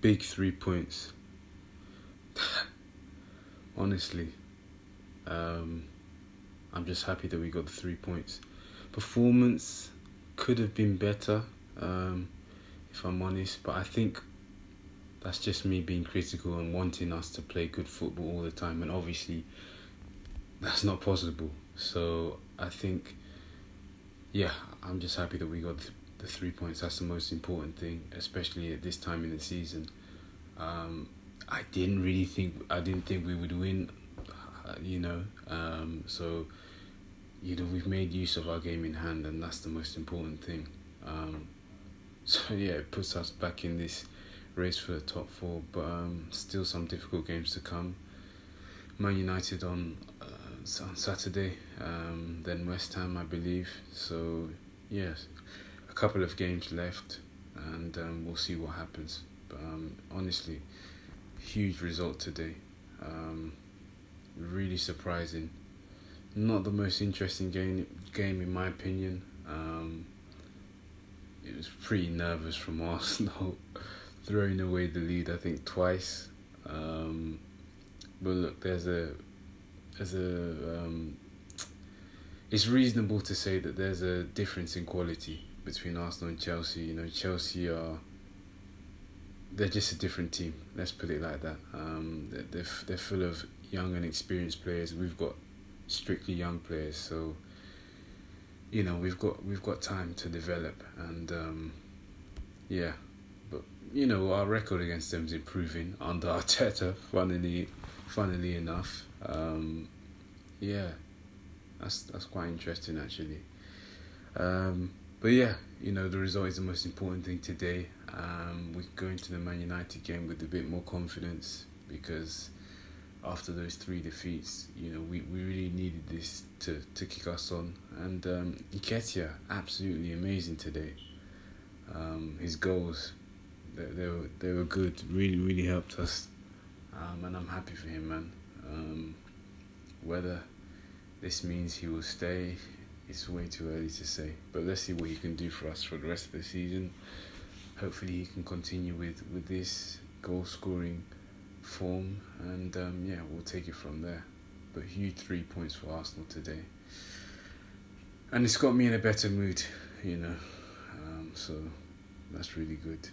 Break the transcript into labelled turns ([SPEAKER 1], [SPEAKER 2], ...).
[SPEAKER 1] big three points. Honestly, um, I'm just happy that we got the three points. Performance could have been better, um, if I'm honest, but I think that's just me being critical and wanting us to play good football all the time, and obviously that's not possible. So I think, yeah, I'm just happy that we got the three points. That's the most important thing, especially at this time in the season. Um, I didn't really think I didn't think we would win, uh, you know. Um, so, you know, we've made use of our game in hand, and that's the most important thing. Um, so yeah, it puts us back in this race for the top four, but um, still some difficult games to come. Man United on uh, on Saturday, um, then West Ham, I believe. So yes, a couple of games left, and um, we'll see what happens. But um, honestly, huge result today. Um, really surprising. Not the most interesting game game in my opinion. Um, it was pretty nervous from Arsenal throwing away the lead. I think twice. Um, but look, there's a there's a um, it's reasonable to say that there's a difference in quality between Arsenal and Chelsea. You know, Chelsea are they're just a different team. Let's put it like that. Um, they're they're full of young and experienced players. We've got strictly young players, so you know we've got we've got time to develop and um, yeah, but you know our record against them is improving under Arteta. Funnily, funnily enough, um, yeah, that's that's quite interesting actually. Um, but yeah, you know the result is the most important thing today. Um, we go into the Man United game with a bit more confidence because after those three defeats, you know we, we really needed this to, to kick us on. And um, Nketiah, absolutely amazing today. Um, his goals, they, they were they were good. Really really helped us, um, and I'm happy for him, man. Um, whether this means he will stay it's way too early to say. But let's see what he can do for us for the rest of the season. Hopefully, he can continue with, with this goal scoring form, and um, yeah, we'll take it from there. But huge three points for Arsenal today, and it's got me in a better mood, you know. Um, so that's really good.